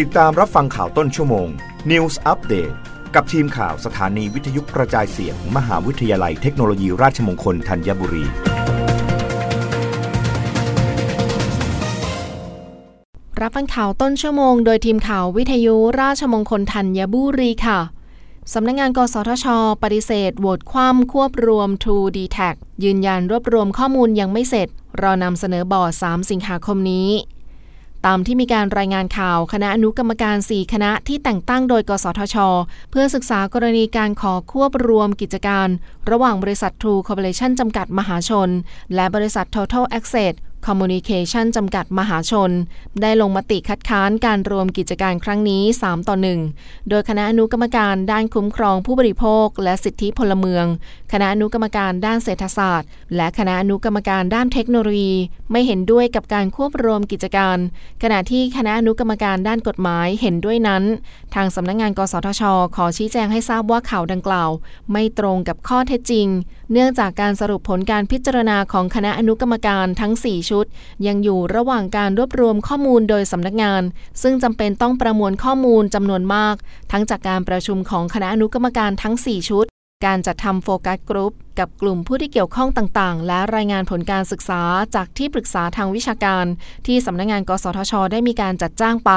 ติดตามรับฟังข่าวต้นชั่วโมง News Update กับทีมข่าวสถานีวิทยุกระจายเสียงมมหาวิทยาลัยเทคโนโลยีราชมงคลธัญบุรี รับฟังข่าวต้นชั่วโมง โดยทีมข่าววิทยุราชมงคลธัญบุรีค่ะ สำนักงงาน กสทช ปฏิเสธโหวตคว่ำควบรวม True d t a c ยืนยันรวบรวมข้อมูลยังไม่เสร็จ รอนำเสนอบอร์ด 3 สิงหาคมนี้ ตามที่มีการรายงานข่าวคณะอนุกรรมการ 4 คณะที่แต่งตั้งโดย กสทช เพื่อศึกษากรณีการขอควบรวมกิจการ ระหว่างบริษัท True Corporation จำกัดมหาชน และบริษัท Total Access Communication จำกัดมหาชน ได้ลงมติคัดค้านการรวมกิจการครั้งนี้ 3 ต่อ 1 โดยคณะอนุกรรมการด้านคุ้มครองผู้บริโภค และสิทธิพลเมือง คณะอนุกรรมการด้านเศรษฐศาสตร์ และคณะอนุกรรมการด้านเทคโนโลยี ไม่เห็นด้วยกับการควบรวมกิจการ ขณะที่คณะอนุกรรมการด้านกฎหมายเห็นด้วยนั้น ทางสำนักงงาน กสทช ขอชี้แจงให้ทราบว่าข่าวดังกล่าว ไม่ตรงกับข้อเท็จจริง เนื่องจากการสรุปผลการพิจารณาของคณะอนุกรรมการทั้ง 4ชุด ยังอยู่ระหว่างการรวบรวมข้อมูลโดยสำนักงาน ซึ่งจำเป็นต้องประมวลข้อมูลจำนวนมาก ทั้งจากการประชุมของคณะอนุกรรมการทั้ง 4 ชุด การจัดทำโฟกัสกรุ๊ปกับกลุ่มผู้ที่เกี่ยวข้องต่างๆ และรายงานผลการศึกษาจากที่ปรึกษาทางวิชาการ ที่สำนักงงาน กสทช ได้มีการจัดจ้างไป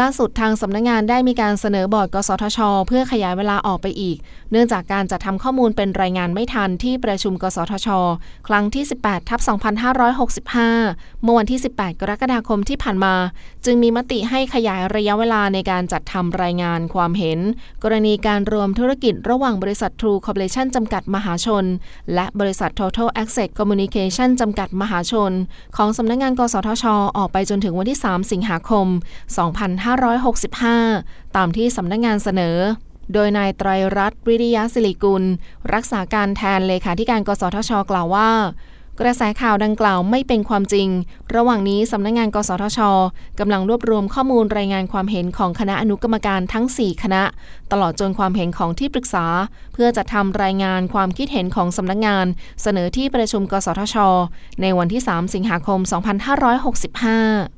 ล่าสุดทางสำนักงงานได้มีการเสนอบอร์ด กสทช เพื่อขยายเวลาออกไปอีก เนื่องจากการจัดทำข้อมูลเป็นรายงานไม่ทันที่ประชุม กสทช ครั้งที่ 18 ทับ 2565 เมื่อวันที่ 18 กรกฎาคมที่ผ่านมา จึงมีมติให้ขยายระยะเวลาในการจัดทำรายงานความเห็น กรณีการรวมธุรกิจระหว่างบริษัท True Corporation จำกัดมหาชน และบริษัท Total Access Communication จำกัดมหาชน ของสำนักงงาน กสทช ออกไปจนถึงวันที่ 3 สิงหาคม 2 5 2565 ตามที่สำนักงงานเสนอ โดยนายไตรรัตน์วิริยะศิริกุล รักษาการแทนเลขาธิการกสทช กล่าวว่ากระแสข่าวดังกล่าวไม่เป็นความจริง ระหว่างนี้สำนักงงาน กสทชกำลังรวบรวมข้อมูลรายงานความเห็นของคณะอนุกรรมการทั้ง 4 คณะ ตลอดจนความเห็นของที่ปรึกษา เพื่อจะทำรายงานความคิดเห็นของสำนักงงาน เสนอที่ประชุม กสทช ในวันที่ 3 สิงหาคม 2565